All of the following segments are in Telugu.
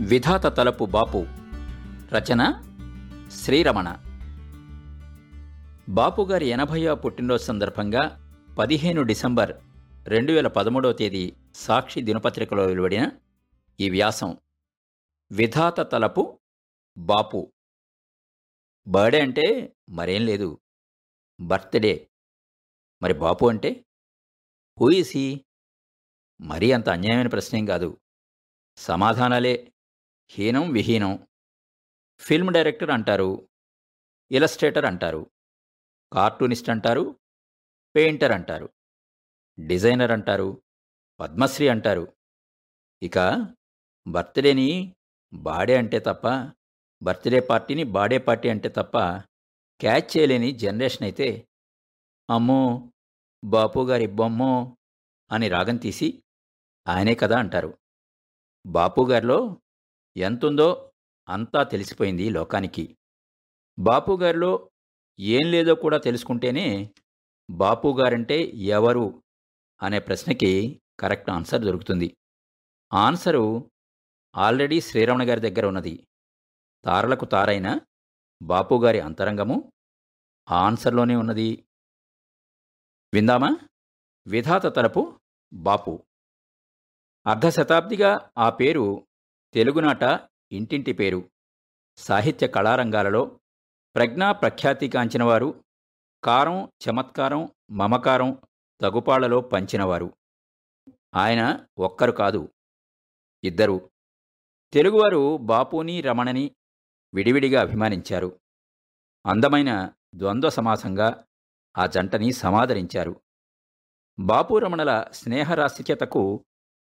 విధాత తలపు బాపు. రచన శ్రీరమణ. బాపుగారి ఎనభైవ పుట్టినరోజు సందర్భంగా పదిహేను డిసెంబర్ రెండు వేల పదమూడవ తేదీ సాక్షి దినపత్రికలో వెలువడిన ఈ వ్యాసం. విధాత తలపు బాపు. బర్త్డే అంటే మరేం లేదు. బర్త్డే. మరి బాపు అంటే? హూయిసి మరీ అంత అన్యాయమైన ప్రశ్నేం కాదు. సమాధానాలే. హీనం విహీనం. ఫిల్మ్ డైరెక్టర్ అంటారు ఇలస్ట్రేటర్ అంటారు కార్టూనిస్ట్ అంటారు పెయింటర్ అంటారు డిజైనర్ అంటారు పద్మశ్రీ అంటారు. ఇక బర్త్డేని బాడే అంటే తప్ప బర్త్డే పార్టీని బాడే పార్టీ అంటే తప్ప క్యాచ్ చేయలేని జనరేషన్ అయితే అమ్మో బాపు గారి బొమ్మో అని రాగం తీసి ఆయనే కదా అంటారు. బాపు గారిలో ఎంతుందో అంతా తెలిసిపోయింది లోకానికి. బాపు గారిలో ఏం లేదో కూడా తెలుసుకుంటేనే బాపు గారంటే ఎవరు అనే ప్రశ్నకి కరెక్ట్ ఆన్సర్ దొరుకుతుంది. ఆన్సరు ఆల్రెడీ శ్రీరమణ గారి దగ్గర ఉన్నది. తారలకు తారైన బాపుగారి అంతరంగము ఆ ఆన్సర్లోనే ఉన్నది. విందామా? విధాత తరపు బాపు. అర్ధ శతాబ్దిగా ఆ పేరు తెలుగునాట ఇంటింటి పేరు. సాహిత్య కళారంగాలలో ప్రజ్ఞా ప్రఖ్యాతిగాంచినవారు కారం చమత్కారం మమకారం తగుపాళ్ళలో పంచినవారు. ఆయన ఒక్కరు కాదు ఇద్దరు. తెలుగువారు బాపుని రమణని విడివిడిగా అభిమానించారు. అందమైన ద్వంద్వ సమాసంగా ఆ జంటని సమాదరించారు. బాపు రమణల స్నేహరాశిక్యతకు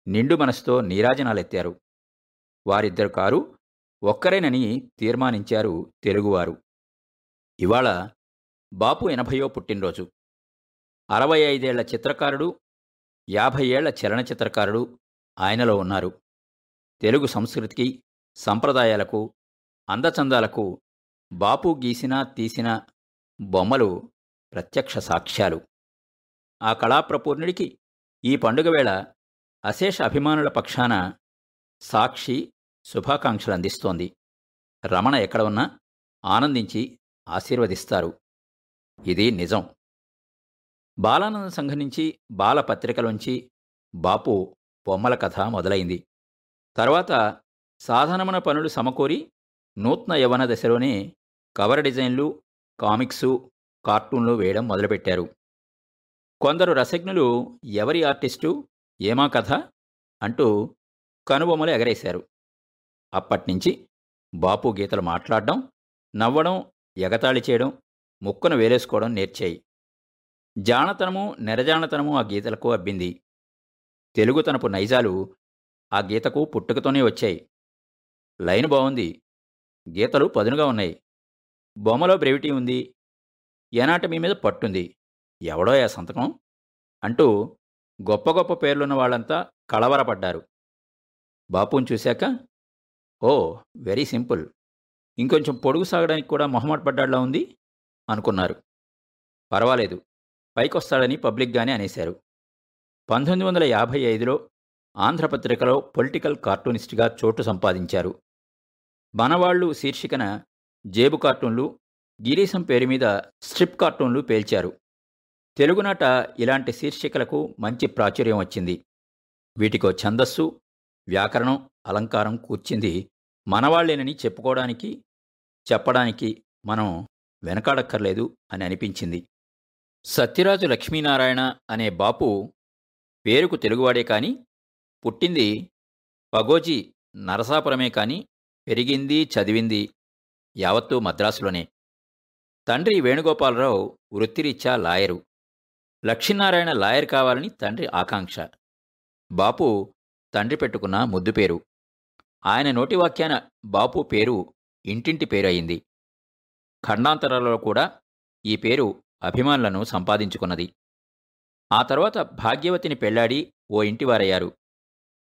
నిండు మనసుతో నీరాజనాలెత్తారు. వారిద్దరు కారు ఒక్కరేనని తీర్మానించారు తెలుగువారు. ఇవాళ బాపు ఎనభయో పుట్టినరోజు. అరవై ఐదేళ్ళ చిత్రకారుడు యాభై ఏళ్ళ చలనచిత్రకారుడు ఆయనలో ఉన్నారు. తెలుగు సంస్కృతికి సంప్రదాయాలకు అందచందాలకు బాపు గీసిన తీసిన బొమ్మలు ప్రత్యక్ష సాక్ష్యాలు. ఆ కళాప్రపూర్ణుడికి ఈ పండుగ వేళ అశేష అభిమానుల పక్షాన సాక్షి శుభాకాంక్షలు అందిస్తోంది. రమణ ఎక్కడ ఉన్నా ఆనందించి ఆశీర్వదిస్తారు. ఇది నిజం. బాలానంద సంఘం నుంచి బాలపత్రికలోంచి బాపు బొమ్మల కథ మొదలైంది. తర్వాత సాధారణమైన పనులు సమకూరి నూతన యవన దశలోనే కవర్ డిజైన్లు కామిక్సు కార్టూన్లు వేయడం మొదలుపెట్టారు. కొందరు రసజ్ఞులు ఎవరి ఆర్టిస్టు ఏమా కథ? అంటూ కనుబొమ్మలు ఎగరేశారు. అప్పట్నుంచి బాపు గీతలు మాట్లాడడం నవ్వడం ఎగతాళి చేయడం ముక్కును వేలేసుకోవడం నేర్చాయి. జానతనము నెరజానతనము ఆ గీతలకు అబ్బింది. తెలుగుతనపు నైజాలు ఆ గీతకు పుట్టుకతోనే వచ్చాయి. లైన్ బాగుంది గీతలు పదునుగా ఉన్నాయి. బొమ్మలో బ్రెవిటీ ఉంది. ఎనాటమీ మీద పట్టుంది. ఎవడో ఆ సంతకం? అంటూ గొప్ప గొప్ప పేర్లున్న వాళ్ళంతా కలవరపడ్డారు. బాపుని చూశాక ఓ వెరీ సింపుల్. ఇంకొంచెం పొడుగు సాగడానికి కూడా మొహమాట పడ్డాడులా ఉంది అనుకున్నారు. పర్వాలేదు పైకొస్తాడని పబ్లిక్గానే అనేశారు. పంతొమ్మిది వందల యాభై ఐదులో ఆంధ్రపత్రికలో పొలిటికల్ కార్టూనిస్ట్గా చోటు సంపాదించారు. మనవాళ్ళు శీర్షికన జేబు కార్టూన్లు గిరీశం పేరు మీద స్ట్రిప్ కార్టూన్లు పేల్చారు. తెలుగునాట ఇలాంటి శీర్షికలకు మంచి ప్రాచుర్యం వచ్చింది. వీటికో ఛందస్సు వ్యాకరణం అలంకారం కూర్చింది మనవాళ్ళేనని చెప్పుకోవడానికి చెప్పడానికి మనం వెనకాడక్కర్లేదు అని అనిపించింది. సత్యరాజు లక్ష్మీనారాయణ అనే బాపు పేరుకు తెలుగువాడే కాని పుట్టింది పగోజీ నరసాపురమే కాని పెరిగింది చదివింది యావత్తూ మద్రాసులోనే. తండ్రి వేణుగోపాలరావు వృత్తిరీత్యా లాయరు. లక్ష్మీనారాయణ లాయర్ కావాలని తండ్రి ఆకాంక్ష. బాపు తండ్రి పెట్టుకున్న ముద్దు పేరు. ఆయన నోటి వాక్యాన బాపు పేరు ఇంటింటి పేరు అయింది ఖండాంతరాలలో కూడా ఈ పేరు అభిమానులను సంపాదించుకున్నది. ఆ తర్వాత భాగ్యవతిని పెళ్ళాడి ఓ ఇంటివారయ్యారు.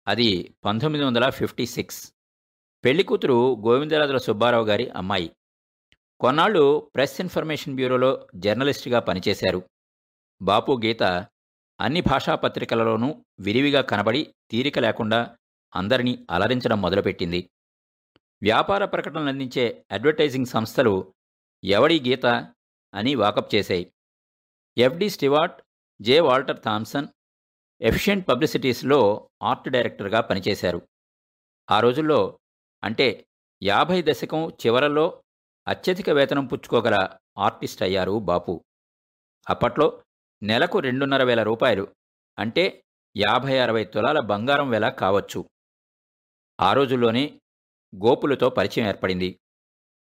అది పంతొమ్మిది వందల ఫిఫ్టీ సిక్స్. పెళ్ళికూతురు గోవిందరాజుల సుబ్బారావు గారి అమ్మాయి. కొన్నాళ్ళు ప్రెస్ ఇన్ఫర్మేషన్ బ్యూరోలో జర్నలిస్టుగా పనిచేశారు. బాపు గీత అన్ని భాషా పత్రికలలోనూ విరివిగా కనబడి తీరిక లేకుండా అందరినీ అలరించడం మొదలుపెట్టింది. వ్యాపార ప్రకటనలు అందించే అడ్వర్టైజింగ్ సంస్థలు ఎవడి గీత అని వాకప్ చేశాయి. FD Stewart J Walter Thompson efficient పబ్లిసిటీస్లో art డైరెక్టర్గా పనిచేశారు. ఆ రోజుల్లో అంటే యాభై దశకం చివరలో అత్యధిక వేతనం పుచ్చుకోగల ఆర్టిస్ట్ అయ్యారు బాపు. అప్పట్లో నెలకు రెండున్నర వేల రూపాయలు. అంటే యాభై అరవై తులాల బంగారం వెల కావచ్చు. ఆ రోజుల్లోనే గోపులతో పరిచయం ఏర్పడింది.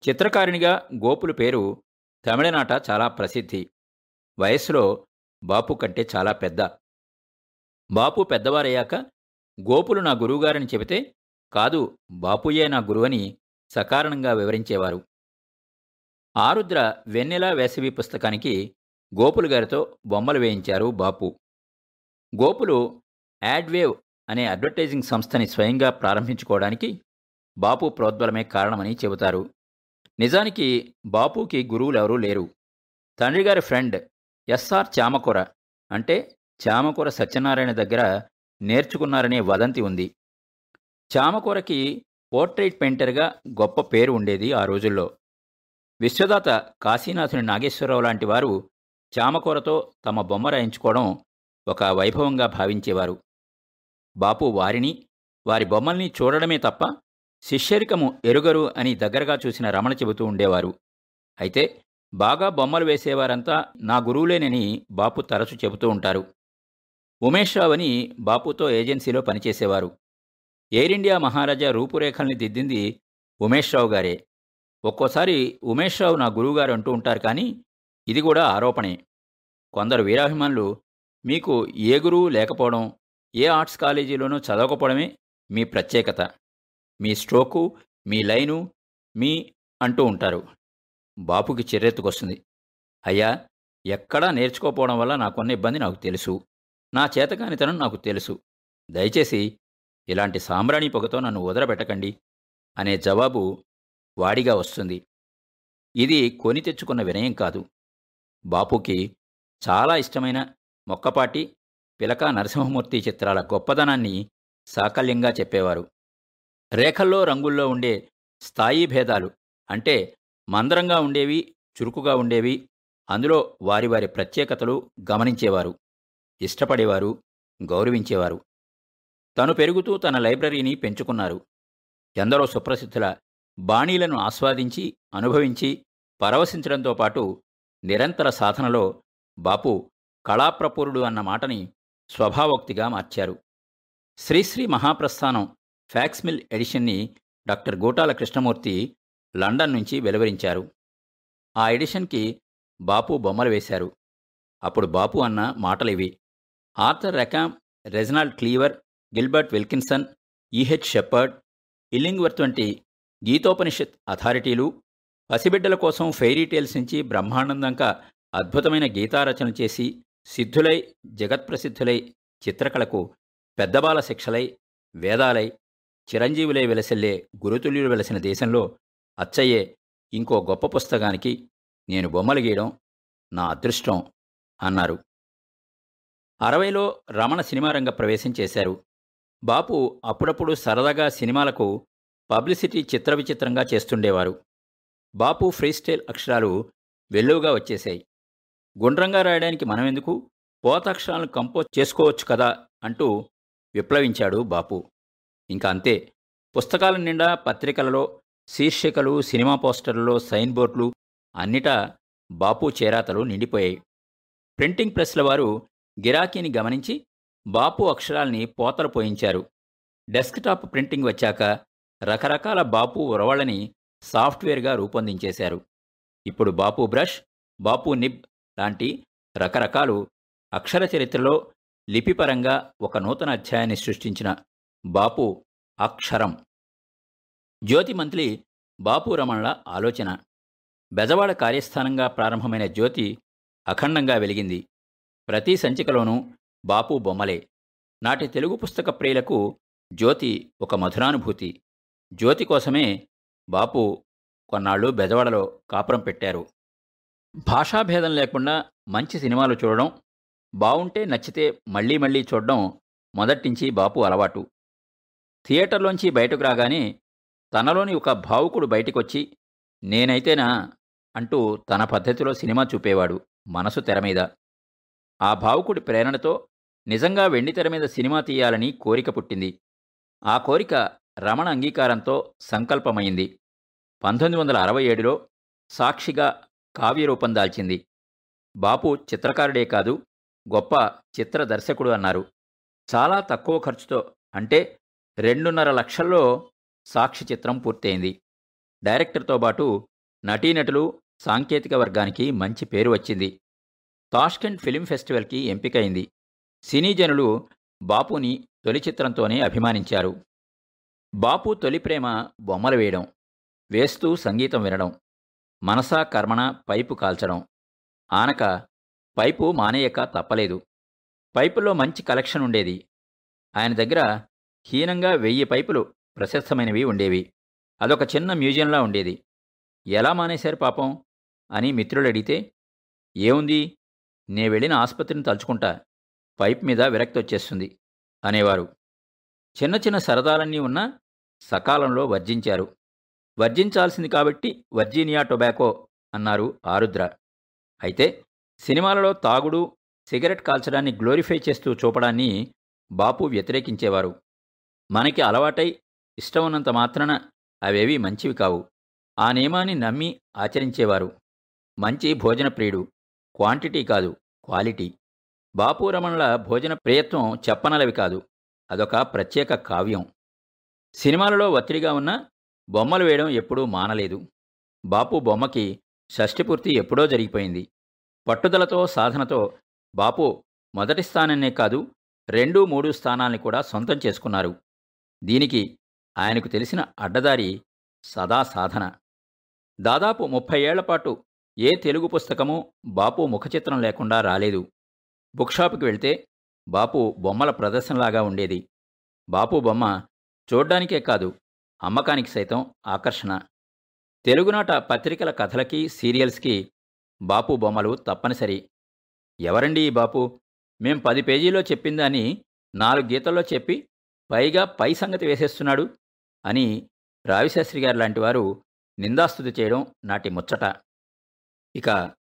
చిత్రకారిణిగా గోపుల పేరు తమిళనాట చాలా ప్రసిద్ధి. వయస్సులో బాపు కంటే చాలా పెద్ద. బాపు పెద్దవారయ్యాక గోపులు నా గురువుగారని చెబితే కాదు బాపుయే నా గురువని సకారణంగా వివరించేవారు. ఆరుద్ర వెన్నెల వేసవి పుస్తకానికి గోపులు గారితో బొమ్మలు వేయించారు బాపు. గోపులు యాడ్వేవ్ అనే అడ్వర్టైజింగ్ సంస్థని స్వయంగా ప్రారంభించుకోవడానికి బాపు ప్రోద్బలమే కారణమని చెబుతారు. నిజానికి బాపుకి గురువులెవరూ లేరు. తండ్రిగారి ఫ్రెండ్ ఎస్ఆర్ చామకూర అంటే చామకూర సత్యనారాయణ దగ్గర నేర్చుకున్నారనే వదంతి ఉంది. చామకూరకి పోర్ట్రైట్ పెయింటర్గా గొప్ప పేరు ఉండేది ఆ రోజుల్లో. విశ్వదాత కాశీనాథుని నాగేశ్వరరావు లాంటి వారు చామకూరతో తమ బొమ్మ రాయించుకోవడం ఒక వైభవంగా భావించేవారు. బాపు వారిని వారి బొమ్మల్ని చూడడమే తప్ప శిష్యరికము ఎరుగరు అని దగ్గరగా చూసిన రమణ చెబుతూ ఉండేవారు. అయితే బాగా బొమ్మలు వేసేవారంతా నా గురువులేనని బాపు తరచు చెబుతూ ఉంటారు. ఉమేష్ రావు అని బాపుతో ఏజెన్సీలో పనిచేసేవారు. ఎయిర్ ఇండియా మహారాజా రూపురేఖల్ని దిద్దింది ఉమేష్ రావు గారే. ఒక్కోసారి ఉమేష్ రావు నా గురువుగారు అంటూ ఉంటారు కానీ ఇది కూడా ఆరోపణే. కొందరు వీరాభిమానులు మీకు ఏ గురువు లేకపోవడం ఏ ఆర్ట్స్ కాలేజీలోనూ చదవకపోవడమే మీ ప్రత్యేకత. మీ స్ట్రోకు మీ లైను మీ అంటూ ఉంటారు. బాపుకి చిర్రెత్తుకొస్తుంది అయ్యా ఎక్కడా నేర్చుకోపోవడం వల్ల నాకున్న ఇబ్బంది నాకు తెలుసు. నా చేతకానితనం నాకు తెలుసు. దయచేసి ఇలాంటి సాంబ్రాణి పొగతో నన్ను వదలబెట్టకండి అనే జవాబు వాడిగా వస్తుంది. ఇది కొని తెచ్చుకున్న వినయం కాదు. బాపుకి చాలా ఇష్టమైన మొక్కపాటి పిలక నరసింహమూర్తి చిత్రాల గొప్పదనాన్ని సాకల్యంగా చెప్పేవారు. రేఖల్లో రంగుల్లో ఉండే స్థాయి భేదాలు అంటే మందరంగా ఉండేవి చురుకుగా ఉండేవి అందులో వారి వారి ప్రత్యేకతలు గమనించేవారు ఇష్టపడేవారు గౌరవించేవారు. తను పెరుగుతూ తన లైబ్రరీని పెంచుకున్నారు. ఎందరో సుప్రసిద్ధుల బాణీలను ఆస్వాదించి అనుభవించి పరవశించడంతో పాటు నిరంతర సాధనలో బాపు కళాప్రపూరుడు అన్న మాటని స్వభావోక్తిగా మార్చారు. శ్రీశ్రీ మహాప్రస్థానం ఫ్యాక్స్మిల్ ఎడిషన్ని డాక్టర్ గోటాల కృష్ణమూర్తి లండన్ నుంచి వెలువరించారు. ఆ ఎడిషన్కి బాపు బొమ్మలు వేశారు. అప్పుడు బాపు అన్న మాటలివి Arthur Rackham Reginald Cleaver Gilbert Wilkinson EH Shepard Illingworth వంటి గీతోపనిషత్ అథారిటీలు పసిబిడ్డల కోసం ఫెయిరీ టేల్స్ నుంచి బ్రహ్మానందంగా అద్భుతమైన గీతారచన చేసి సిద్ధులై జగత్ప్రసిద్ధులై చిత్రకళకు పెద్దబాల శిక్షలై వేదాలై చిరంజీవులై వెలసిల్లే గురుతుల్యులు వెలసిన దేశంలో అచ్చయ్యే ఇంకో గొప్ప పుస్తకానికి నేను బొమ్మలు గీయడం నా అదృష్టం అన్నారు. అరవైలో రమణ సినిమా రంగ ప్రవేశం చేశారు. బాపు అప్పుడప్పుడు సరదాగా సినిమాలకు పబ్లిసిటీ చిత్ర విచిత్రంగా చేస్తుండేవారు. బాపు ఫ్రీస్టైల్ అక్షరాలు వెల్లువగా వచ్చేశాయి. గుండ్రంగా రాయడానికి మనమెందుకు? పోతాక్షరాలను కంపోజ్ చేసుకోవచ్చు కదా అంటూ విప్లవించాడు బాపు. ఇంకా అంతే. పుస్తకాల నిండా పత్రికలలో శీర్షికలు సినిమా పోస్టర్లలో సైన్ బోర్డులు అన్నిటా బాపు చేరాతలు నిండిపోయాయి. ప్రింటింగ్ ప్రెస్ల వారు గిరాకీని గమనించి బాపు అక్షరాల్ని పోతలు పోయించారు. డెస్క్టాప్ ప్రింటింగ్ వచ్చాక రకరకాల బాపు ఉరవళ్ళని సాఫ్ట్వేర్గా రూపొందించేశారు. ఇప్పుడు బాపు బ్రష్ బాపు నిబ్ లాంటి రకరకాలు అక్షర చరిత్రలో లిపిపరంగా ఒక నూతన అధ్యాయాన్ని సృష్టించిన బాపు అక్షరం. జ్యోతిమంత్లి బాపు రమణల ఆలోచన. బెజవాడ కార్యస్థానంగా ప్రారంభమైన జ్యోతి అఖండంగా వెలిగింది. ప్రతి సంచికలోనూ బాపు బొమ్మలే. నాటి తెలుగు పుస్తక ప్రియులకు జ్యోతి ఒక మధురానుభూతి. జ్యోతి కోసమే బాపు కొన్నాళ్ళు బెజవాడలో కాపురం పెట్టారు. భాషాభేదం లేకుండా మంచి సినిమాలు చూడడం బావుంటే నచ్చితే మళ్ళీ మళ్ళీ చూడడం మొదట్నుంచి బాపు అలవాటు. థియేటర్లోంచి బయటకు రాగానే తనలోని ఒక భావుకుడు బయటికొచ్చి నేనైతేనా అంటూ తన పద్ధతిలో సినిమా చూపేవాడు మనసు తెర మీద. ఆ భావుకుడి ప్రేరణతో నిజంగా వెండి తెర మీద సినిమా తీయాలని కోరిక పుట్టింది. ఆ కోరిక రమణ అంగీకారంతో సంకల్పమైంది. పంతొమ్మిది వందల అరవై ఏడులో సాక్షిగా కావ్యరూపం దాల్చింది. బాపు చిత్రకారుడే కాదు గొప్ప చిత్ర దర్శకుడు అన్నారు. చాలా తక్కువ ఖర్చుతో అంటే రెండున్నర లక్షల్లో సాక్షి చిత్రం పూర్తయింది. డైరెక్టర్తో పాటు నటీనటులు సాంకేతిక వర్గానికి మంచి పేరు వచ్చింది. తాష్కెంట్ ఫిలిం ఫెస్టివల్కి ఎంపికైంది. సినీ జనులు బాపుని తొలి చిత్రంతోనే అభిమానించారు. బాపు తొలి ప్రేమ బొమ్మలు వేయడం వేస్తూ సంగీతం వినడం మనసా కర్మణ పైపు కాల్చడం. ఆనక పైపు మానేయక తప్పలేదు. పైపులో మంచి కలెక్షన్ ఉండేది. ఆయన దగ్గర హీనంగా వెయ్యి పైపులు ప్రశస్తమైనవి ఉండేవి. అదొక చిన్న మ్యూజియంలా ఉండేది. ఎలా మానేశారు పాపం? అని మిత్రులు అడిగితే ఏముంది? నే వెళ్ళిన ఆసుపత్రిని తలుచుకుంటా. పైప్ మీద విరక్తి వచ్చేస్తుంది అనేవారు. చిన్న చిన్న సరదాలన్నీ ఉన్నా సకాలంలో వర్జించారు. వర్జించాల్సింది కాబట్టి వర్జీనియా టొబాకో అన్నారు ఆరుద్ర. అయితే సినిమాలలో తాగుడు సిగరెట్ కాల్చడాన్ని గ్లోరిఫై చేస్తూ చూపడాన్ని బాపు వ్యతిరేకించేవారు. మనకి అలవాటై ఇష్టం ఉన్నంత మాత్రాన అవేవి మంచివి కావు. ఆ నియమాన్ని నమ్మి ఆచరించేవారు. మంచి భోజన ప్రియుడు. క్వాంటిటీ కాదు క్వాలిటీ. బాపు రమణుల భోజన ప్రియత్వం చెప్పనలవి కాదు. అదొక ప్రత్యేక కావ్యం. సినిమాలలో ఒత్తిడిగా ఉన్న బొమ్మలు వేయడం ఎప్పుడూ మానలేదు. బాపు బొమ్మకి షష్ఠిపూర్తి ఎప్పుడో జరిగిపోయింది. పట్టుదలతో సాధనతో బాపు మొదటి స్థానాన్నే కాదు రెండు మూడు స్థానాల్ని కూడా సొంతం చేసుకున్నారు. దీనికి ఆయనకు తెలిసిన అడ్డదారి సదా సాధన. దాదాపు ముప్పై ఏళ్ళపాటు ఏ తెలుగు పుస్తకము బాపు ముఖచిత్రం లేకుండా రాలేదు. బుక్షాప్కి వెళ్తే బాపు బొమ్మల ప్రదర్శనలాగా ఉండేది. బాపు బొమ్మ చూడ్డానికే కాదు అమ్మకానికి సైతం ఆకర్షణ. తెలుగునాట పత్రికల కథలకి సీరియల్స్కి బాపు బొమ్మలు తప్పనిసరి. ఎవరండి ఈ బాపు? మేం పది పేజీలో చెప్పిందని నాలుగు గీతల్లో చెప్పి పైగా పై సంగతి వేసేస్తున్నాడు అని రావిశాస్త్రి గారు లాంటి వారు నిందాస్తుతి చేయడం నాటి ముచ్చట. ఇక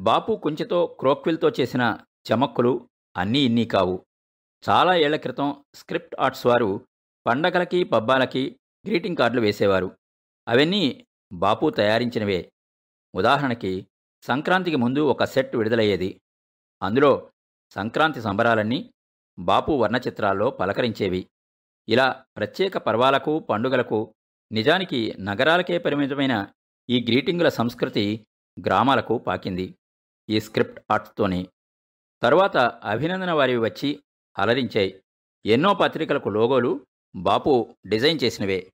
బాపు కుంచెతో క్రోక్విల్తో చేసిన చమక్కులు అన్నీ ఇన్నీ కావు. చాలా ఏళ్ళ క్రితం స్క్రిప్ట్ ఆర్ట్స్ వారు పండగలకి పబ్బాలకి గ్రీటింగ్ కార్డులు వేసేవారు. అవన్నీ బాపు తయారించినవే. ఉదాహరణకి సంక్రాంతికి ముందు ఒక సెట్ విడుదలయ్యేది. అందులో సంక్రాంతి సంబరాలన్నీ బాపు వర్ణచిత్రాల్లో పలకరించేవి. ఇలా ప్రత్యేక పర్వాలకు పండుగలకు నిజానికి నగరాలకే పరిమితమైన ఈ గ్రీటింగుల సంస్కృతి గ్రామాలకు పాకింది. ఈ స్క్రిప్ట్ ఆర్ట్స్తోనే తరువాత అభినందన వారివి వచ్చి అలరించాయి. ఎన్నో పత్రికలకు లోగోలు బాపు డిజైన్ చేసినవే.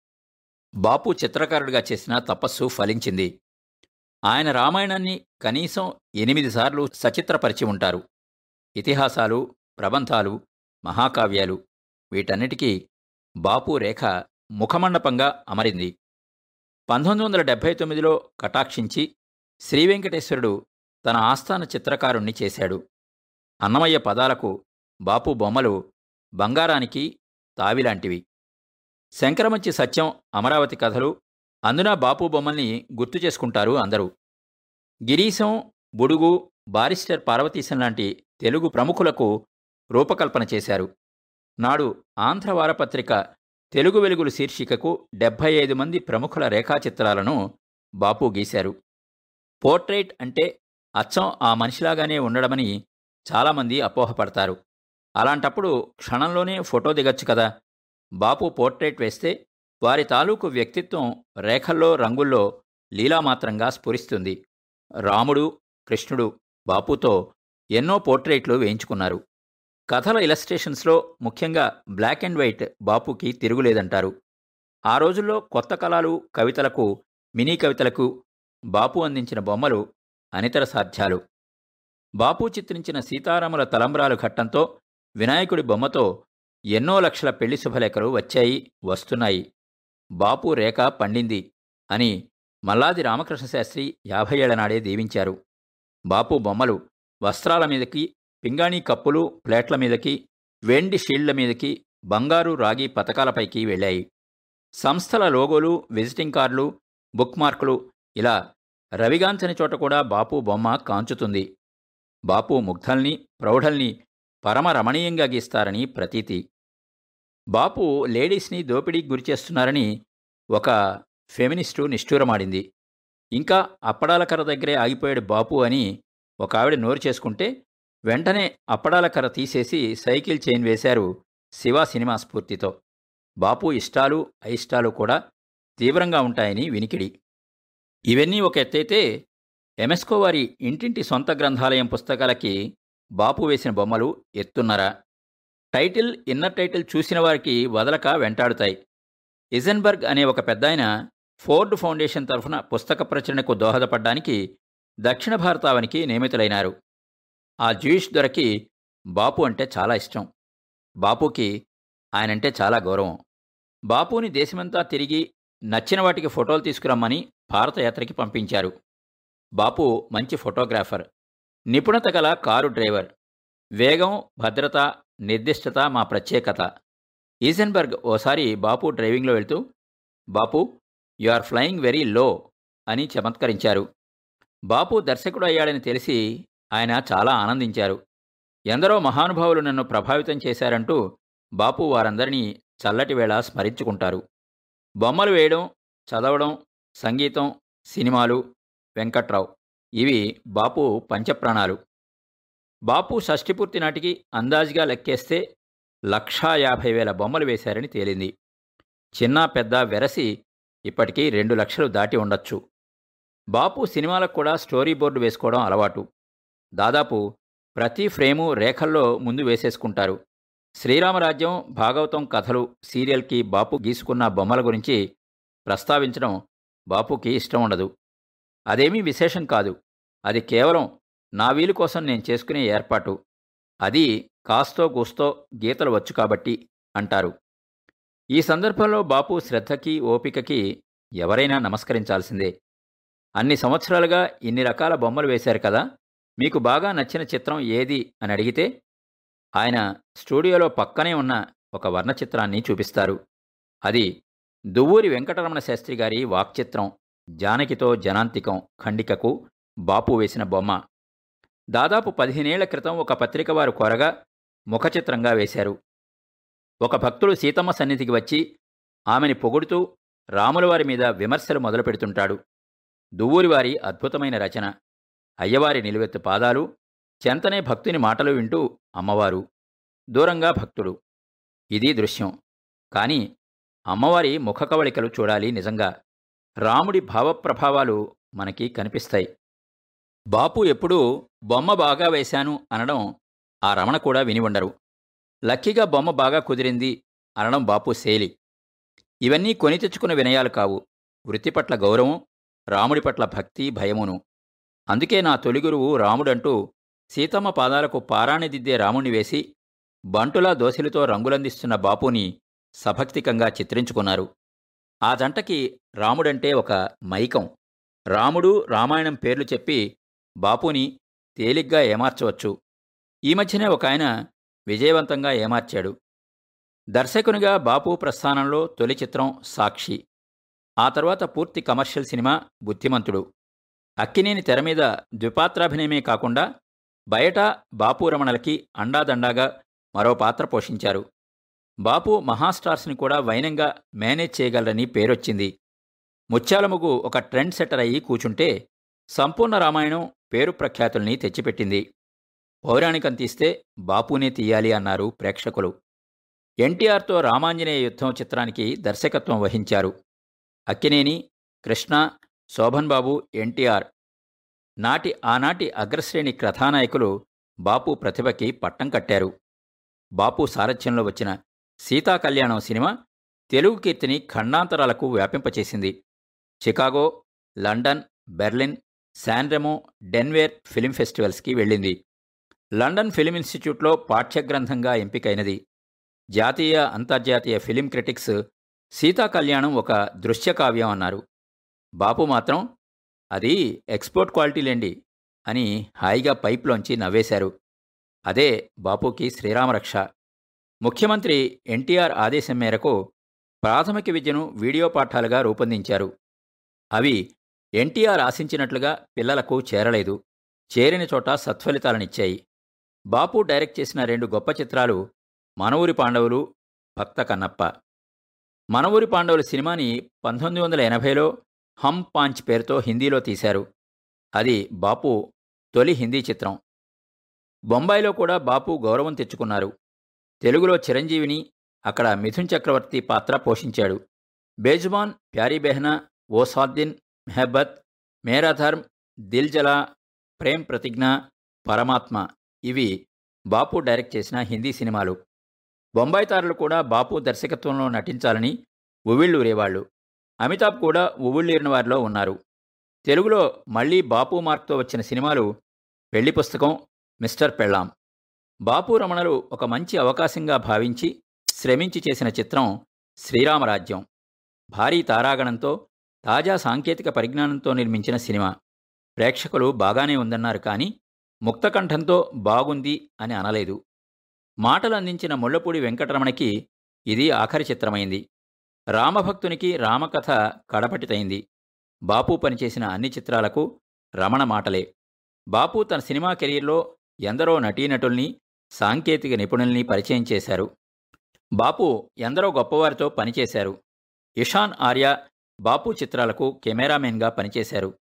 బాపు చిత్రకారుడిగా చేసిన తపస్సు ఫలించింది. ఆయన రామాయణాన్ని కనీసం ఎనిమిది సార్లు సచిత్రపరిచి ఉంటారు. ఇతిహాసాలు ప్రబంధాలు మహాకావ్యాలు వీటన్నిటికీ బాపు రేఖ ముఖమండపంగా అమరింది. పంతొమ్మిది వందల డెబ్భై తొమ్మిదిలో కటాక్షించి శ్రీవెంకటేశ్వరుడు తన ఆస్థాన చిత్రకారుణ్ణి చేశాడు. అన్నమయ్య పదాలకు బాపు బొమ్మలు బంగారానికి తావిలాంటివి. శంకరమంచి సత్యం అమరావతి కథలు అందున బాపు బొమ్మల్ని గుర్తు చేసుకుంటారు అందరూ. గిరీశం బుడుగు బారిస్టర్ పార్వతీశం లాంటి తెలుగు ప్రముఖులకు రూపకల్పన చేశారు. నాడు ఆంధ్ర వారపత్రిక తెలుగు వెలుగులు శీర్షికకు డెబ్భై ఐదు మంది ప్రముఖుల రేఖాచిత్రాలను బాపు గీశారు. పోర్ట్రైట్ అంటే అచ్చం ఆ మనిషిలాగానే ఉండడమని చాలామంది అపోహపడతారు. అలాంటప్పుడు క్షణంలోనే ఫోటో దిగచ్చు కదా. బాపు పోర్ట్రేట్ వేస్తే వారి తాలూకు వ్యక్తిత్వం రేఖల్లో రంగుల్లో లీలామాత్రంగా స్ఫురిస్తుంది. రాముడు కృష్ణుడు బాపుతో ఎన్నో పోర్ట్రేట్లు వేయించుకున్నారు. కథల ఇలస్ట్రేషన్స్లో ముఖ్యంగా బ్లాక్ అండ్ వైట్ బాపుకి తిరుగులేదంటారు. ఆ రోజుల్లో కొత్త కళలు కవితలకు మినీ కవితలకు బాపు అందించిన బొమ్మలు అనితర సాధ్యాలు. బాపు చిత్రించిన సీతారాముల తలంబ్రాలు ఘట్టంతో వినాయకుడి బొమ్మతో ఎన్నో లక్షల పెళ్ళి శుభలేఖలు వచ్చాయి వస్తున్నాయి. బాపు రేఖ పండింది అని మల్లాది రామకృష్ణశాస్త్రి యాభై ఏళ్ళ నాడే దీవించారు. బాపు బొమ్మలు వస్త్రాల మీదకి పింగాణీ కప్పులు ప్లేట్ల మీదకి వెండి షీళ్ళ మీదకి బంగారు రాగి పతకాలపైకి వెళ్ళాయి. సంస్థల లోగోలు విజిటింగ్ కార్డులు బుక్ మార్కులు ఇలా రవిగాంచని చోట కూడా బాపు బొమ్మ కాంచుతుంది. బాపు ముగ్ధల్ని ప్రౌఢల్ని పరమరమణీయంగా గీస్తారని ప్రతీతి. బాపు లేడీస్ని దోపిడీకి గురిచేస్తున్నారని ఒక ఫెమినిస్టు నిష్ఠూరమాడింది. ఇంకా అప్పడాల కర్ర దగ్గరే ఆగిపోయాడు బాపు అని ఒక ఆవిడ నోరు చేసుకుంటే వెంటనే అప్పడాల కర్ర తీసేసి సైకిల్ చైన్ వేశారు శివ సినిమా స్ఫూర్తితో. బాపు ఇష్టాలు అయిష్టాలు కూడా తీవ్రంగా ఉంటాయని వినికిడి. ఇవన్నీ ఒక ఎత్తైతే ఎమెస్కో వారి ఇంటింటి సొంత గ్రంథాలయం పుస్తకాలకి బాపు వేసిన బొమ్మలు ఎత్తున్నరా. టైటిల్ ఇన్నర్ టైటిల్ చూసిన వారికి వదలక వెంటాడుతాయి. ఇజెన్బర్గ్ అనే ఒక పెద్దాయన ఫోర్డ్ ఫౌండేషన్ తరఫున పుస్తక ప్రచురణకు దోహదపడ్డానికి దక్షిణ భారతావనికి నియమితులైనారు. ఆ జ్యూయిష్ దొరకి బాపు అంటే చాలా ఇష్టం. బాపుకి ఆయనంటే చాలా గౌరవం. బాపుని దేశమంతా తిరిగి నచ్చిన వాటికి ఫోటోలు తీసుకురమ్మని భారతయాత్రకి పంపించారు. బాపు మంచి ఫోటోగ్రాఫర్. నిపుణత గల కారు డ్రైవర్. వేగం భద్రత నిర్దిష్టత మా ప్రత్యేకత. ఈజెన్బర్గ్ ఓసారి బాపు డ్రైవింగ్లో వెళ్తూ Bapu you are flying very low అని చమత్కరించారు. బాపు దర్శకుడు అయ్యాడని తెలిసి ఆయన చాలా ఆనందించారు. ఎందరో మహానుభావులు నన్ను ప్రభావితం చేశారంటూ బాపు వారందరినీ చల్లటి వేళ స్మరించుకుంటారు. బొమ్మలు వేయడం చదవడం సంగీతం సినిమాలు వెంకట్రావు. ఇవి బాపు పంచప్రాణాలు. బాపు షష్ఠిపూర్తి నాటికి అందాజుగా లెక్కేస్తే లక్షా యాభై వేల బొమ్మలు వేశారని తేలింది. చిన్న పెద్ద వెరసి ఇప్పటికీ రెండు లక్షలు దాటి ఉండొచ్చు. బాపు సినిమాలకు కూడా స్టోరీ బోర్డు వేసుకోవడం అలవాటు. దాదాపు ప్రతి ఫ్రేము రేఖల్లో ముందు వేసేసుకుంటారు. శ్రీరామరాజ్యం భాగవతం కథలు సీరియల్కి బాపు గీసుకున్న బొమ్మల గురించి ప్రస్తావించడం బాపుకి ఇష్టం ఉండదు. అదేమీ విశేషం కాదు. అది కేవలం నా వీలు కోసం నేను చేసుకునే ఏర్పాటు. అది కాస్తో కూస్తో గీతలు వచ్చు కాబట్టి అంటారు. ఈ సందర్భంలో బాపు శ్రద్ధకి ఓపికకి ఎవరైనా నమస్కరించాల్సిందే. అన్ని సంవత్సరాలుగా ఇన్ని రకాల బొమ్మలు వేశారు కదా! మీకు బాగా నచ్చిన చిత్రం ఏది అని అడిగితే ఆయన స్టూడియోలో పక్కనే ఉన్న ఒక వర్ణ చిత్రాన్ని చూపిస్తారు. అది దువ్వూరి వెంకటరమణ శాస్త్రి గారి వాక్చిత్రం. జానకితో జనాంతికం ఖండికకు బాపు వేసిన బొమ్మ. దాదాపు పదిహేనేళ్ళ క్రితం ఒక పత్రిక వారు కొరగా ముఖచిత్రంగా వేశారు. ఒక భక్తుడు సీతమ్మ సన్నిధికి వచ్చి ఆమెని పొగుడుతూ రాములవారి మీద విమర్శలు మొదలుపెడుతుంటాడు దువ్వూరివారి అద్భుతమైన రచన. అయ్యవారి నిలువెత్తు పాదాలు చెంతనే భక్తుని మాటలు వింటూ అమ్మవారు. దూరంగా భక్తుడు. ఇది దృశ్యం. కాని అమ్మవారి ముఖకవళికలు చూడాలి నిజంగా. రాముడి భావప్రభావాలు మనకి కనిపిస్తాయి. బాపు ఎప్పుడూ బొమ్మ బాగా వేశాను అనడం ఆ రమణ కూడా విని ఉండరు. లక్కీగా బొమ్మ బాగా కుదిరింది అనడం బాపు శైలి. ఇవన్నీ కొని తెచ్చుకున్న వినయాలు కావు. వృత్తి పట్ల గౌరవం రాముడి పట్ల భక్తి భయమును. అందుకే నా తొలి గురువు రాముడంటూ సీతమ్మ పాదాలకు పారాణి దిద్దే రాముణ్ణి వేసి బంటులా దోశలతో రంగులందిస్తున్న బాపుని సభక్తికంగా చిత్రించుకున్నారు. ఆ జంటకి రాముడంటే ఒక మైకం. రాముడు రామాయణం పేర్లు చెప్పి బాపుని తేలిగ్గా ఏమార్చవచ్చు. ఈ మధ్యనే ఒక ఆయన విజయవంతంగా ఏమార్చాడు. దర్శకునిగా బాపు ప్రస్థానంలో తొలి చిత్రం సాక్షి. ఆ తర్వాత పూర్తి కమర్షియల్ సినిమా బుద్ధిమంతుడు. అక్కినేని తెర మీద ద్విపాత్రాభినయమే కాకుండా బయట బాపు రమణలకి అండాదండాగా మరో పాత్ర పోషించారు. బాపు మహాస్టార్స్ని కూడా వైనంగా మేనేజ్ చేయగలరని పేరొచ్చింది. ముత్యాలముగు ఒక ట్రెండ్ సెటర్ అయ్యి కూచుంటే సంపూర్ణ రామాయణం పేరు ప్రఖ్యాతుల్ని తెచ్చిపెట్టింది. పౌరాణికం తీస్తే బాపునే తీయాలి అన్నారు ప్రేక్షకులు. ఎన్టీఆర్తో రామాంజనేయ యుద్ధం చిత్రానికి దర్శకత్వం వహించారు. అక్కినేని కృష్ణ శోభన్ బాబు ఎన్టీఆర్ నాటి ఆనాటి అగ్రశ్రేణి కథానాయకులు బాపు ప్రతిభకి పట్టం కట్టారు. బాపు సారథ్యంలో వచ్చిన సీతా కళ్యాణం సినిమా తెలుగు కీర్తిని ఖండాంతరాలకు వ్యాపింపచేసింది. Chicago London Berlin Sanremo Denver film ఫెస్టివల్స్కి వెళ్ళింది. లండన్ ఫిలిం ఇన్స్టిట్యూట్లో పాఠ్యగ్రంథంగా ఎంపికైనది. జాతీయ అంతర్జాతీయ ఫిలిం క్రిటిక్స్ సీతా కళ్యాణం ఒక దృశ్య కావ్యం అన్నారు. బాపు మాత్రం అది ఎక్స్పోర్ట్ క్వాలిటీలేండి అని హాయిగా పైప్లోంచి నవ్వేశారు. అదే బాపుకి శ్రీరామరక్ష. ముఖ్యమంత్రి ఎన్టీఆర్ ఆదేశం మేరకు ప్రాథమిక విద్యను వీడియో పాఠాలుగా రూపొందించారు. అవి ఎన్టీఆర్ ఆశించినట్లుగా పిల్లలకు చేరలేదు. చేరిన చోట సత్ఫలితాలనిచ్చాయి. బాపు డైరెక్ట్ చేసిన రెండు గొప్ప చిత్రాలు మనవూరి పాండవులు భక్త కన్నప్ప. మనవూరి పాండవుల సినిమాని పంతొమ్మిది వందల ఎనభైలో హమ్ పాంచ్ పేరుతో హిందీలో తీశారు. అది బాపు తొలి హిందీ చిత్రం. బొంబాయిలో కూడా బాపు గౌరవం తెచ్చుకున్నారు. తెలుగులో చిరంజీవిని అక్కడ మిథున్ చక్రవర్తి పాత్ర పోషించాడు. బేజుబాన్ ప్యారీ బెహనా ఓ మెహబత్ మేరా ధర్మ్ దిల్ జలా ప్రేమ్ ప్రతిజ్ఞ పరమాత్మ ఇవి బాపు డైరెక్ట్ చేసిన హిందీ సినిమాలు. బొంబాయి తారలు కూడా బాపు దర్శకత్వంలో నటించాలని ఉవ్విళ్ళూరేవాళ్ళు అమితాబ్ కూడా ఉవ్విళ్ళూరిన వారిలో ఉన్నారు. తెలుగులో మళ్ళీ బాపు మార్క్తో వచ్చిన సినిమాలు పెళ్ళి పుస్తకం మిస్టర్ పెళ్ళాం. బాపు రమణలు ఒక మంచి అవకాశంగా భావించి శ్రమించి చేసిన చిత్రం శ్రీరామరాజ్యం. భారీ తారాగణంతో తాజా సాంకేతిక పరిజ్ఞానంతో నిర్మించిన సినిమా. ప్రేక్షకులు బాగానే ఉందన్నారు కానీ ముక్తకంఠంతో బాగుంది అని అనలేదు. మాటలు అందించిన ముళ్ళపూడి వెంకటరమణకి ఇది ఆఖరి చిత్రమైంది. రామభక్తునికి రామకథ కడపటితైంది. బాపు పనిచేసిన అన్ని చిత్రాలకు రమణ మాటలే. బాపు తన సినిమా కెరీర్లో ఎందరో నటీనటుల్ని సాంకేతిక నిపుణుల్ని పరిచయం చేశారు. బాపు ఎందరో గొప్పవారితో పనిచేశారు. ఇషాన్ ఆర్య బాపు చిత్రాలకు కెమెరామెన్గా పనిచేశారు.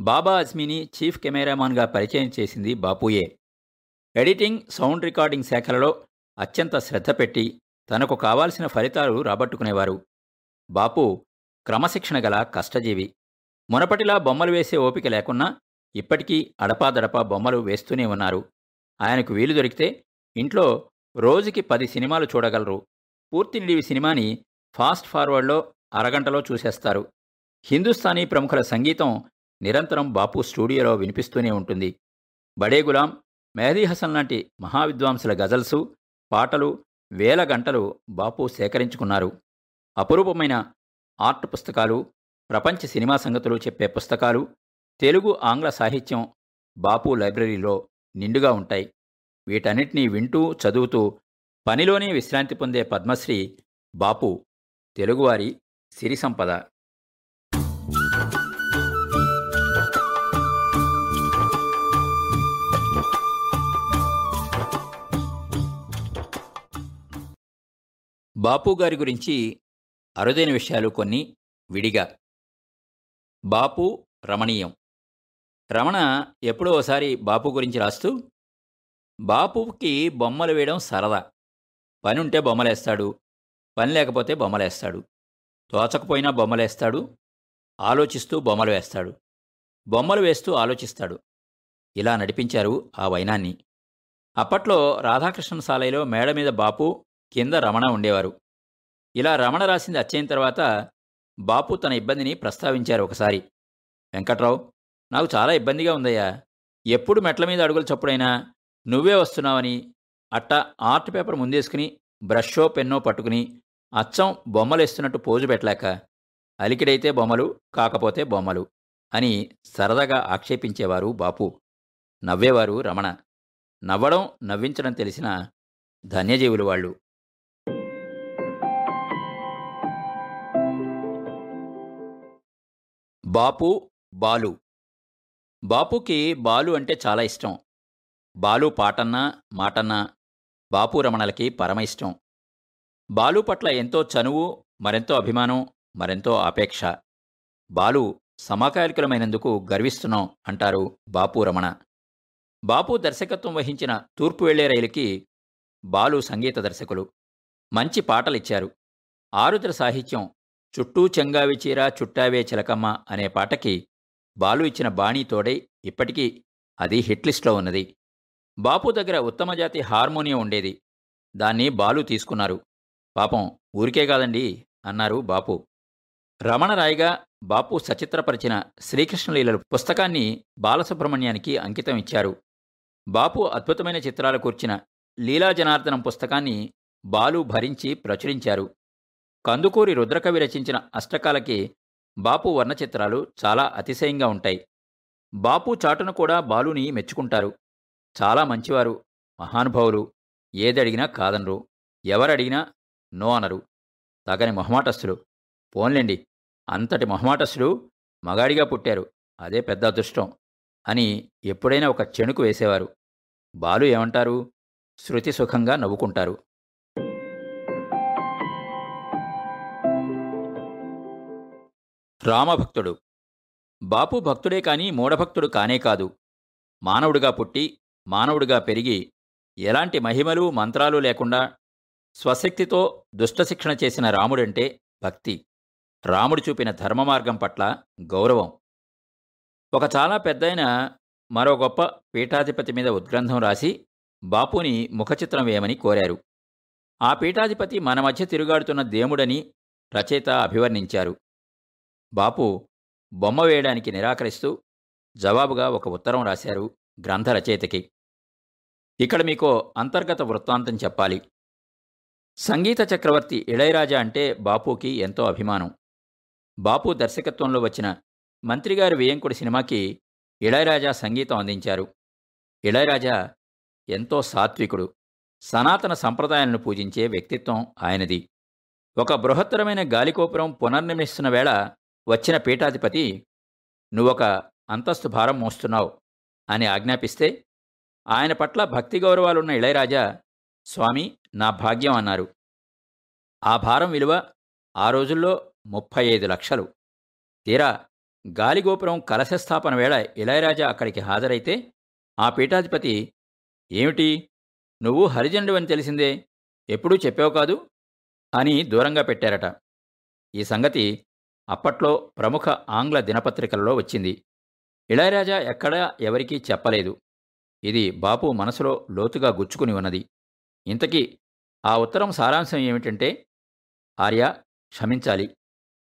బాబా అజ్మీని చీఫ్ కెమెరామాన్గా పరిచయం చేసింది బాపుయే. ఎడిటింగ్ సౌండ్ రికార్డింగ్ శాఖలలో అత్యంత శ్రద్ధ పెట్టి తనకు కావాల్సిన ఫలితాలు రాబట్టుకునేవారు. బాపు క్రమశిక్షణ గల కష్టజీవి. మునపటిలా బొమ్మలు వేసే ఓపిక లేకున్నా ఇప్పటికీ అడపాదడపా బొమ్మలు వేస్తూనే ఉన్నారు. ఆయనకు వీలు దొరికితే ఇంట్లో రోజుకి పది సినిమాలు చూడగలరు. పూర్తి నిడివి సినిమాని ఫాస్ట్ ఫార్వర్డ్లో అరగంటలో చూసేస్తారు. హిందుస్థానీ ప్రముఖుల సంగీతం నిరంతరం బాపు స్టూడియోలో వినిపిస్తూనే ఉంటుంది. బడే గులాం మెహదీ హసన్ లాంటి మహావిద్వాంసుల గజల్సు పాటలు వేల గంటలు బాపు సేకరించుకున్నారు. అపురూపమైన ఆర్ట్ పుస్తకాలు ప్రపంచ సినిమా సంగతులు చెప్పే పుస్తకాలు తెలుగు ఆంగ్ల సాహిత్యం బాపు లైబ్రరీలో నిండుగా ఉంటాయి. వీటన్నిటినీ వింటూ చదువుతూ పనిలోనే విశ్రాంతి పొందే పద్మశ్రీ బాపు తెలుగువారి సిరి సంపద. బాపు గారి గురించి అరుదైన విషయాలు కొన్ని విడిగా. బాపు రమణీయం. రమణ ఎప్పుడో ఒకసారి బాపు గురించి రాస్తూ బాపుకి బొమ్మలు వేయడం సరదా. పని ఉంటే బొమ్మలేస్తాడు పని లేకపోతే బొమ్మలేస్తాడు. తోచకపోయినా బొమ్మలేస్తాడు ఆలోచిస్తూ బొమ్మలు వేస్తాడు. బొమ్మలు వేస్తూ ఆలోచిస్తాడు. ఇలా నడిపించారు ఆ వైనాన్ని. అప్పట్లో రాధాకృష్ణ సాలయ్యలో మేడ మీద బాపు కింద రమణ ఉండేవారు. ఇలా రమణ రాసింది అచ్చయిన తర్వాత బాపు తన ఇబ్బందిని ప్రస్తావించారు ఒకసారి. వెంకట్రావు నాకు చాలా ఇబ్బందిగా ఉందయ్యా. ఎప్పుడు మెట్ల మీద అడుగులు చప్పుడైనా నువ్వే వస్తున్నావని అట్టా ఆర్ట్ పేపర్ ముందేసుకుని బ్రషో పెన్నో పట్టుకుని అచ్చం బొమ్మలేస్తున్నట్టు పోజు పెట్టలేక అలికిడైతే బొమ్మలు కాకపోతే బొమ్మలు అని సరదాగా ఆక్షేపించేవారు బాపు. నవ్వేవారు రమణ. నవ్వడం నవ్వించడం తెలిసిన ధన్యజీవులు వాళ్ళు. బాపు బాలు. బాపుకి బాలు అంటే చాలా ఇష్టం. బాలు పాటన్నా మాటన్నా బాపు రమణలకి పరమ ఇష్టం బాలు పట్ల ఎంతో చనువు మరెంతో అభిమానం మరెంతో ఆపేక్ష. బాలు సమకాలికులమైనందుకు గర్విస్తున్నాం అంటారు బాపు రమణ. బాపు దర్శకత్వం వహించిన తూర్పు వెళ్ళే రైలుకి బాలు సంగీత దర్శకులు. మంచి పాటలిచ్చారు. ఆరుద్ర సాహిత్యం చుట్టూ చెంగావి చీర చుట్టావే చిలకమ్మ అనే పాటకి బాలు ఇచ్చిన బాణీతోడై ఇప్పటికీ అది హిట్లిస్ట్లో ఉన్నది. బాపు దగ్గర ఉత్తమ జాతి హార్మోనియం ఉండేది. దాన్ని బాలు తీసుకున్నారు. పాపం ఊరికే కాదండి అన్నారు బాపు. రమణ రాయిగా బాపు సచిత్రపరిచిన శ్రీకృష్ణలీలలు పుస్తకాన్ని బాలసుబ్రహ్మణ్యానికి అంకితం ఇచ్చారు. బాపు అద్భుతమైన చిత్రాలు కూర్చిన లీలా జనార్దనం పుస్తకాన్ని బాలు భరించి ప్రచురించారు. కందుకూరి రుద్రకవి రచించిన అష్టకాలకి బాపు వర్ణచిత్రాలు చాలా అతిశయంగా ఉంటాయి. బాపు చాటును కూడా బాలుని మెచ్చుకుంటారు. చాలా మంచివారు మహానుభావులు. ఏదడిగినా కాదనరు ఎవరడిగినా నో అనరు. తగని మొహమాటస్తులు పోన్లేండి అంతటి మొహమాటస్తులు మగాడిగా పుట్టారు అదే పెద్ద అదృష్టం అని ఎప్పుడైనా ఒక చెణుకు వేసేవారు. బాలు ఏమంటారు? శృతి సుఖంగా నవ్వుకుంటారు. రామభక్తుడు. బాపు భక్తుడే కాని మూఢభక్తుడు కానే కాదు. మానవుడిగా పుట్టి మానవుడిగా పెరిగి ఎలాంటి మహిమలు మంత్రాలు లేకుండా స్వశక్తితో దుష్టశిక్షణ చేసిన రాముడంటే భక్తి. రాముడు చూపిన ధర్మ మార్గం పట్ల గౌరవం. ఒక చాలా పెద్దయిన మరో గొప్ప పీఠాధిపతి మీద ఉద్గ్రంథం రాసి బాపుని ముఖచిత్రం వేయమని కోరారు. ఆ పీఠాధిపతి మన మధ్య తిరుగాడుతున్న దేవుడని రచయిత అభివర్ణించారు. బాపు బొమ్మ వేయడానికి నిరాకరిస్తూ జవాబుగా ఒక ఉత్తరం రాశారు. గ్రంథ రచయితకి. ఇక్కడ మీకో అంతర్గత వృత్తాంతం చెప్పాలి. సంగీత చక్రవర్తి ఇళయరాజా అంటే బాపుకి ఎంతో అభిమానం. బాపు దర్శకత్వంలో వచ్చిన మంత్రిగారి వేయంకుడి సినిమాకి ఇళయరాజా సంగీతం అందించారు. ఇళయరాజా ఎంతో సాత్వికుడు. సనాతన సంప్రదాయాలను పూజించే వ్యక్తిత్వం ఆయనది. ఒక బృహత్తరమైన గాలికోపురం పునర్నిర్మిస్తున్న వేళ వచ్చిన పీఠాధిపతి నువ్వొక అంతస్తు భారం మోస్తున్నావు. అని ఆజ్ఞాపిస్తే ఆయన పట్ల భక్తి గౌరవాలున్న ఇళయరాజా స్వామి నా భాగ్యం అన్నారు. ఆ భారం విలువ ఆ రోజుల్లో ముప్పై ఐదు లక్షలు. తీరా గాలిగోపురం కలశస్థాపన వేళ ఇళయరాజా అక్కడికి హాజరైతే ఆ పీఠాధిపతి ఏమిటి? నువ్వు హరిజండువని తెలిసిందే? ఎప్పుడూ చెప్పావు కాదు? అని దూరంగా పెట్టారట. ఈ సంగతి అప్పట్లో ప్రముఖ ఆంగ్ల దినపత్రికలలో వచ్చింది. ఇళయరాజా ఎక్కడా ఎవరికీ చెప్పలేదు. ఇది బాపు మనసులో లోతుగా గుచ్చుకుని ఉన్నది. ఇంతకీ ఆ ఉత్తరం సారాంశం ఏమిటంటే ఆర్య క్షమించాలి.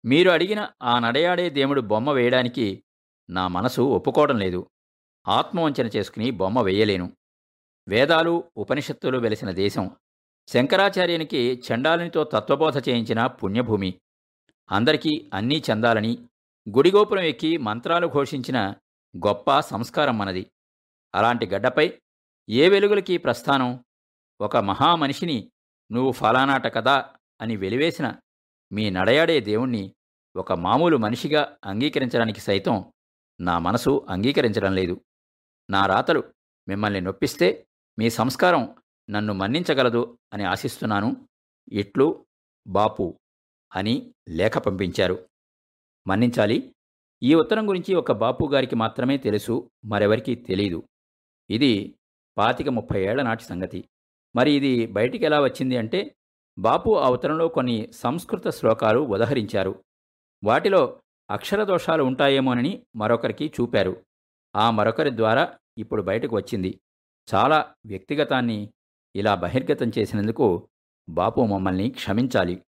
మీరు అడిగిన ఆ నడయాడే దేవుడు బొమ్మ వేయడానికి నా మనసు ఒప్పుకోవడం లేదు. ఆత్మవంచన చేసుకుని బొమ్మ వేయలేను. వేదాలు ఉపనిషత్తులు వెలిసిన దేశం. శంకరాచార్యునికి చండాలనితో తత్వబోధ చేయించిన పుణ్యభూమి. అందరికీ అన్నీ చెందాలని గుడిగోపురం ఎక్కి మంత్రాలు ఘోషించిన గొప్ప సంస్కారం మనది అలాంటి గడ్డపై ఏ వెలుగులకి ప్రస్థానం? ఒక మహామనిషిని నువ్వు ఫలానాట కదా అని వెలివేసిన మీ నడయాడే దేవుణ్ణి ఒక మామూలు మనిషిగా అంగీకరించడానికి సైతం నా మనసు అంగీకరించడం లేదు. నా రాతలు మిమ్మల్ని నొప్పిస్తే మీ సంస్కారం నన్ను మన్నించగలదు అని ఆశిస్తున్నాను. ఇట్లు బాపు అని లేఖ పంపించారు. మన్నించాలి ఈ ఉత్తరం గురించి ఒక బాపు గారికి మాత్రమే తెలుసు మరెవరికీ తెలీదు. ఇది పాతిక ముప్పై ఏళ్ళ నాటి సంగతి. మరి ఇది బయటికి ఎలా వచ్చింది అంటే బాపు ఆ ఉత్తరంలో కొన్ని సంస్కృత శ్లోకాలు ఉదహరించారు. వాటిలో అక్షర దోషాలు ఉంటాయేమోనని మరొకరికి చూపారు. ఆ మరొకరి ద్వారా ఇప్పుడు బయటకు వచ్చింది. చాలా వ్యక్తిగతాన్ని ఇలా బహిర్గతం చేసినందుకు బాపు మమ్మల్ని క్షమించాలి.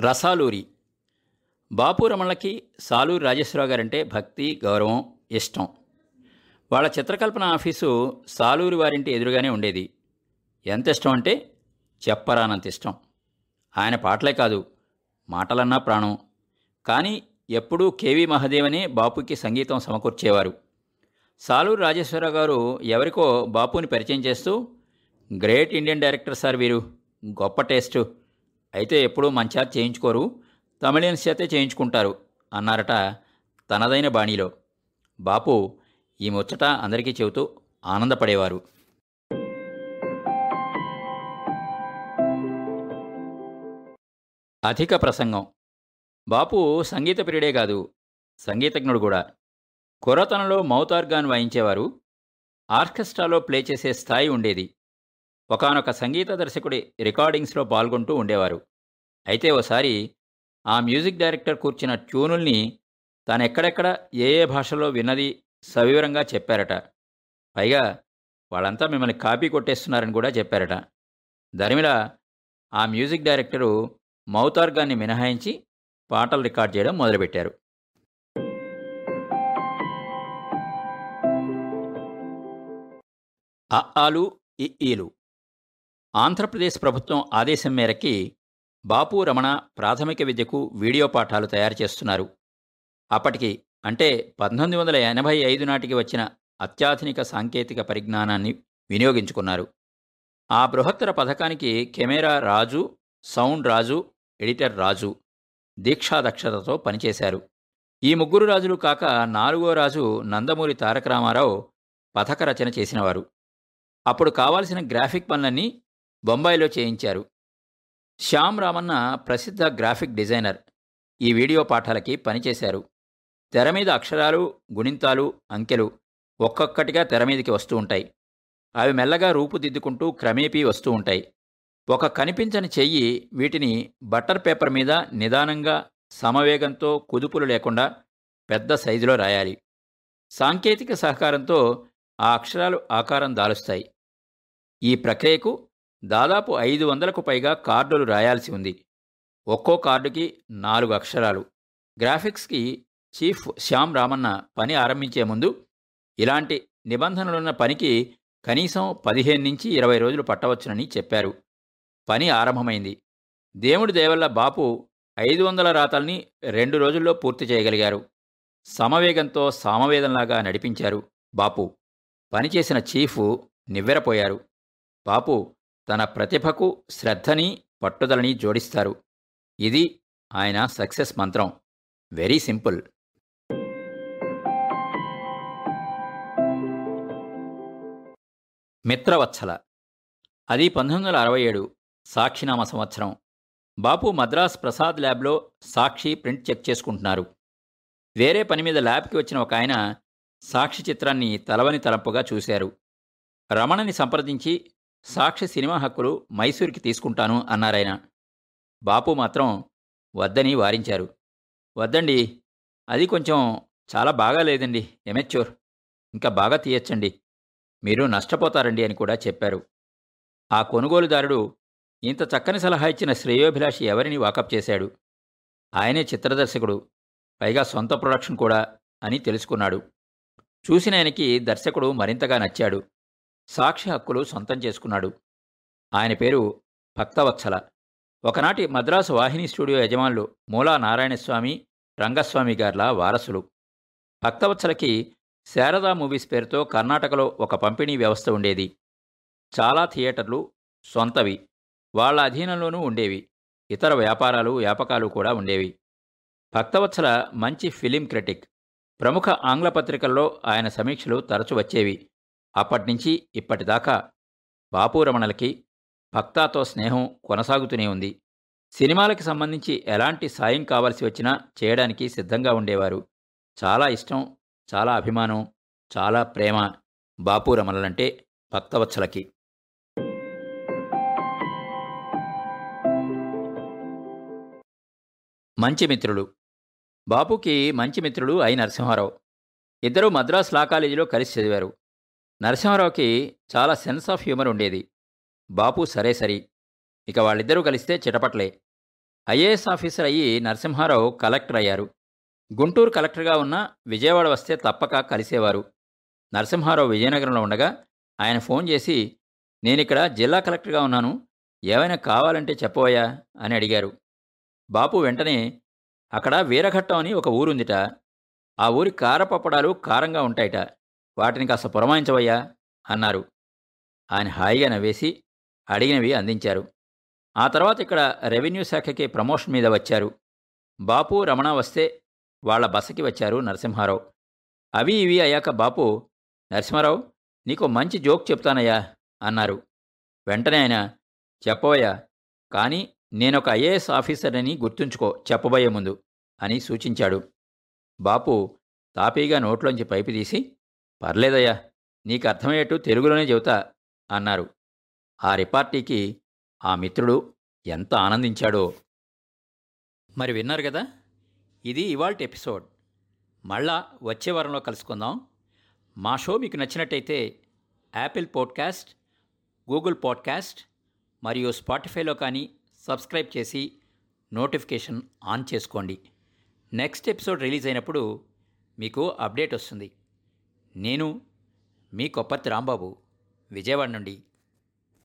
రసాలూరి. బాపు రమణలకి సాలూరి రాజేశ్వరరావు గారంటే భక్తి గౌరవం ఇష్టం. వాళ్ళ చిత్రకల్పన ఆఫీసు సాలూరి వారింటి ఎదురుగానే ఉండేది. ఎంత ఇష్టం అంటే చెప్పరానంత ఇష్టం. ఆయన పాటలే కాదు మాటలన్నా ప్రాణం. కానీ ఎప్పుడూ కేవి మహదేవనే బాపుకి సంగీతం సమకూర్చేవారు. సాలూరు రాజేశ్వరరావు గారు ఎవరికో బాపుని పరిచయం చేస్తూ గ్రేట్ ఇండియన్ డైరెక్టర్ సార్ వీరు గొప్ప టేస్టు. అయితే ఎప్పుడూ మంచాత్ చేయించుకోరు తమిళియన్స్ చేతే చేయించుకుంటారు అన్నారట తనదైన బాణీలో. బాపు ఈ ముచ్చట అందరికీ చెబుతూ ఆనందపడేవారు. అధిక ప్రసంగం. బాపు సంగీత ప్రియుడే కాదు సంగీతజ్ఞుడు కూడా. కుర్రతనంలో మౌతార్గాన్ వాయించేవారు. ఆర్కెస్ట్రాలో ప్లే చేసే స్థాయి ఉండేది. ఒకానొక సంగీత దర్శకుడి రికార్డింగ్స్లో పాల్గొంటూ ఉండేవారు. అయితే ఓసారి ఆ మ్యూజిక్ డైరెక్టర్ కూర్చిన ట్యూనుల్ని తానెక్కడెక్కడ ఏ ఏ భాషలో విన్నది సవివరంగా చెప్పారట. పైగా వాళ్ళంతా మిమ్మల్ని కాపీ కొట్టేస్తున్నారని కూడా చెప్పారట. దరిమిల ఆ మ్యూజిక్ డైరెక్టరు మౌతార్గాన్ని మినహాయించి పాటలు రికార్డ్ చేయడం మొదలుపెట్టారు. అ ఆలు ఇ ఈలు ఆంధ్రప్రదేశ్ ప్రభుత్వం ఆదేశం మేరకి బాపు రమణ ప్రాథమిక విద్యకు వీడియో పాఠాలు తయారు చేస్తున్నారు. అప్పటికి అంటే పంతొమ్మిది వందల ఎనభై ఐదు నాటికి వచ్చిన అత్యాధునిక సాంకేతిక పరిజ్ఞానాన్ని వినియోగించుకున్నారు. ఆ బృహత్తర పథకానికి camera Raju sound Raju editor Raju దీక్షాదక్షతతో పనిచేశారు. ఈ ముగ్గురు రాజులు కాక నాలుగో రాజు నందమూరి తారక రామారావు పథక రచన చేసినవారు. అప్పుడు కావాల్సిన గ్రాఫిక్ పనులన్నీ బొంబాయిలో చేయించారు. శ్యామ్ రామన్న ప్రసిద్ధ గ్రాఫిక్ డిజైనర్. ఈ వీడియో పాఠాలకి పనిచేశారు. తెర మీద అక్షరాలు గుణింతాలు అంకెలు ఒక్కొక్కటిగా తెర మీదకి వస్తూ ఉంటాయి. అవి మెల్లగా రూపుదిద్దుకుంటూ క్రమేపీ వస్తూ ఉంటాయి. ఒక కనిపించని చెయ్యి వీటిని బట్టర్ పేపర్ మీద నిదానంగా సమవేగంతో కుదుపులు లేకుండా పెద్ద సైజులో రాయాలి. సాంకేతిక సహకారంతో ఆ అక్షరాలు ఆకారం దాలుస్తాయి. ఈ ప్రక్రియకు దాదాపు ఐదు వందలకు పైగా కార్డులు రాయాల్సి ఉంది. ఒక్కో కార్డుకి నాలుగు అక్షరాలు. గ్రాఫిక్స్కి చీఫ్ శ్యామ్ రామన్న పని ఆరంభించే ముందు ఇలాంటి నిబంధనలున్న పనికి కనీసం పదిహేను నుంచి ఇరవై రోజులు పట్టవచ్చునని చెప్పారు. పని ఆరంభమైంది. దేవుడి దేవల్ల బాపు ఐదు వందల రాతల్ని రెండు రోజుల్లో పూర్తి చేయగలిగారు. సమవేగంతో సామవేదంలాగా నడిపించారు బాపు. పనిచేసిన చీఫు నివ్వెరపోయారు. బాపు తన ప్రతిభకు శ్రద్ధని పట్టుదలని జోడిస్తారు. ఇది ఆయన సక్సెస్ మంత్రం. Very simple. మిత్రవత్సల. అది పంతొమ్మిది వందల అరవై ఏడు సాక్షినామ సంవత్సరం. బాపు మద్రాస్ ప్రసాద్ ల్యాబ్లో సాక్షి ప్రింట్ చెక్ చేసుకుంటున్నారు. వేరే పని మీద ల్యాబ్కి వచ్చిన ఒక ఆయన సాక్షి చిత్రాన్ని తలవని తలంపుగా చూశారు. రమణని సంప్రదించి సాక్షి సినిమా హక్కులు మైసూర్కి తీసుకుంటాను అన్నారాయన. బాపు మాత్రం వద్దని వారించారు. వద్దండి అది కొంచెం చాలా బాగా లేదండి ఎమెచ్యూర్. ఇంకా బాగా తీయచ్చండి మీరు నష్టపోతారండి అని కూడా చెప్పారు. ఆ కొనుగోలుదారుడు ఇంత చక్కని సలహా ఇచ్చిన శ్రేయోభిలాషి ఎవరిని వాకప్ చేశాడు? ఆయనే చిత్రదర్శకుడు పైగా సొంత ప్రొడక్షన్ కూడా అని తెలుసుకున్నాడు. చూసిన ఆయనకి దర్శకుడు మరింతగా నచ్చాడు. సాక్షి హక్కులు సొంతం చేసుకున్నాడు. ఆయన పేరు భక్తవత్సల. ఒకనాటి మద్రాసు వాహిని స్టూడియో యజమానులు మూలా నారాయణస్వామి రంగస్వామి గార్ల వారసులు. భక్తవత్సలకి శారదా మూవీస్ పేరుతో కర్ణాటకలో ఒక పంపిణీ వ్యవస్థ ఉండేది. చాలా థియేటర్లు సొంతవి. వాళ్ళ అధీనంలోనూ ఉండేవి. ఇతర వ్యాపారాలు వ్యాపకాలు కూడా ఉండేవి. భక్తవత్సల మంచి ఫిలిం క్రిటిక్. ప్రముఖ ఆంగ్ల పత్రికల్లో ఆయన సమీక్షలు తరచు వచ్చేవి. అప్పటినుంచి ఇప్పటిదాకా బాపు రమణలకి భక్తాతో స్నేహం కొనసాగుతూనే ఉంది. సినిమాలకి సంబంధించి ఎలాంటి సాయం కావాల్సి వచ్చినా చేయడానికి సిద్ధంగా ఉండేవారు. చాలా ఇష్టం చాలా అభిమానం చాలా ప్రేమ బాపు రమణలంటే భక్తవత్సలకి. మంచి మిత్రులు. బాపుకి మంచి మిత్రుడు ఐ నరసింహారావు. ఇద్దరూ మద్రాస్ లా కాలేజీలో కలిసి చదివారు. నరసింహారావుకి చాలా సెన్స్ ఆఫ్ హ్యూమర్ ఉండేది. బాపు సరే సరి. ఇక వాళ్ళిద్దరూ కలిస్తే చిటపట్లే. ఐఏఎస్ ఆఫీసర్ అయ్యి నరసింహారావు కలెక్టర్ అయ్యారు. గుంటూరు కలెక్టర్గా ఉన్న విజయవాడ వస్తే తప్పక కలిసేవారు. నరసింహారావు విజయనగరంలో ఉండగా ఆయన ఫోన్ చేసి నేనిక్కడ జిల్లా కలెక్టర్గా ఉన్నాను. ఏమైనా కావాలంటే చెప్పవయ్యా అని అడిగారు. బాపు వెంటనే అక్కడ వీరఘట్టం అని ఒక ఊరుందిట. ఆ ఊరి కారపప్పడాలు కారంగా ఉంటాయిట. వాటిని కాస్త పురమాయించవయ్యా అన్నారు. ఆయన హాయిగా నవ్వేసి అడిగినవి అందించారు. ఆ తర్వాత ఇక్కడ రెవెన్యూ శాఖకి ప్రమోషన్ మీద వచ్చారు. బాపు రమణ వస్తే వాళ్ళ బసకి వచ్చారు నరసింహారావు. అవి ఇవి అయ్యాక బాపు నరసింహారావు నీకు మంచి జోక్ చెప్తానయ్యా అన్నారు. వెంటనే ఆయన చెప్పవయ్యా కానీ నేనొక ఐఏఎస్ ఆఫీసర్ని గుర్తుంచుకో చెప్పబోయే ముందు అని సూచించాడు. బాపు తాపీగా నోట్లోంచి పైపు తీసి పర్లేదయ్యా నీకు అర్థమయ్యేట్టు తెలుగులోనే చెబుతా అన్నారు. ఆ రిపార్టీకి ఆ మిత్రుడు ఎంత ఆనందించాడో. మరి విన్నారు కదా ఇది ఇవాల్టి ఎపిసోడ్. మళ్ళా వచ్చే వారంలో కలుసుకుందాం. మా షో మీకు నచ్చినట్టయితే యాపిల్ పాడ్కాస్ట్ గూగుల్ పాడ్కాస్ట్ మరియు స్పాటిఫైలో కానీ సబ్స్క్రైబ్ చేసి నోటిఫికేషన్ ఆన్ చేసుకోండి. నెక్స్ట్ ఎపిసోడ్ రిలీజ్ అయినప్పుడు మీకు అప్డేట్ వస్తుంది. నేను మీ కొప్పర్తి రాంబాబు విజయవాడ నుండి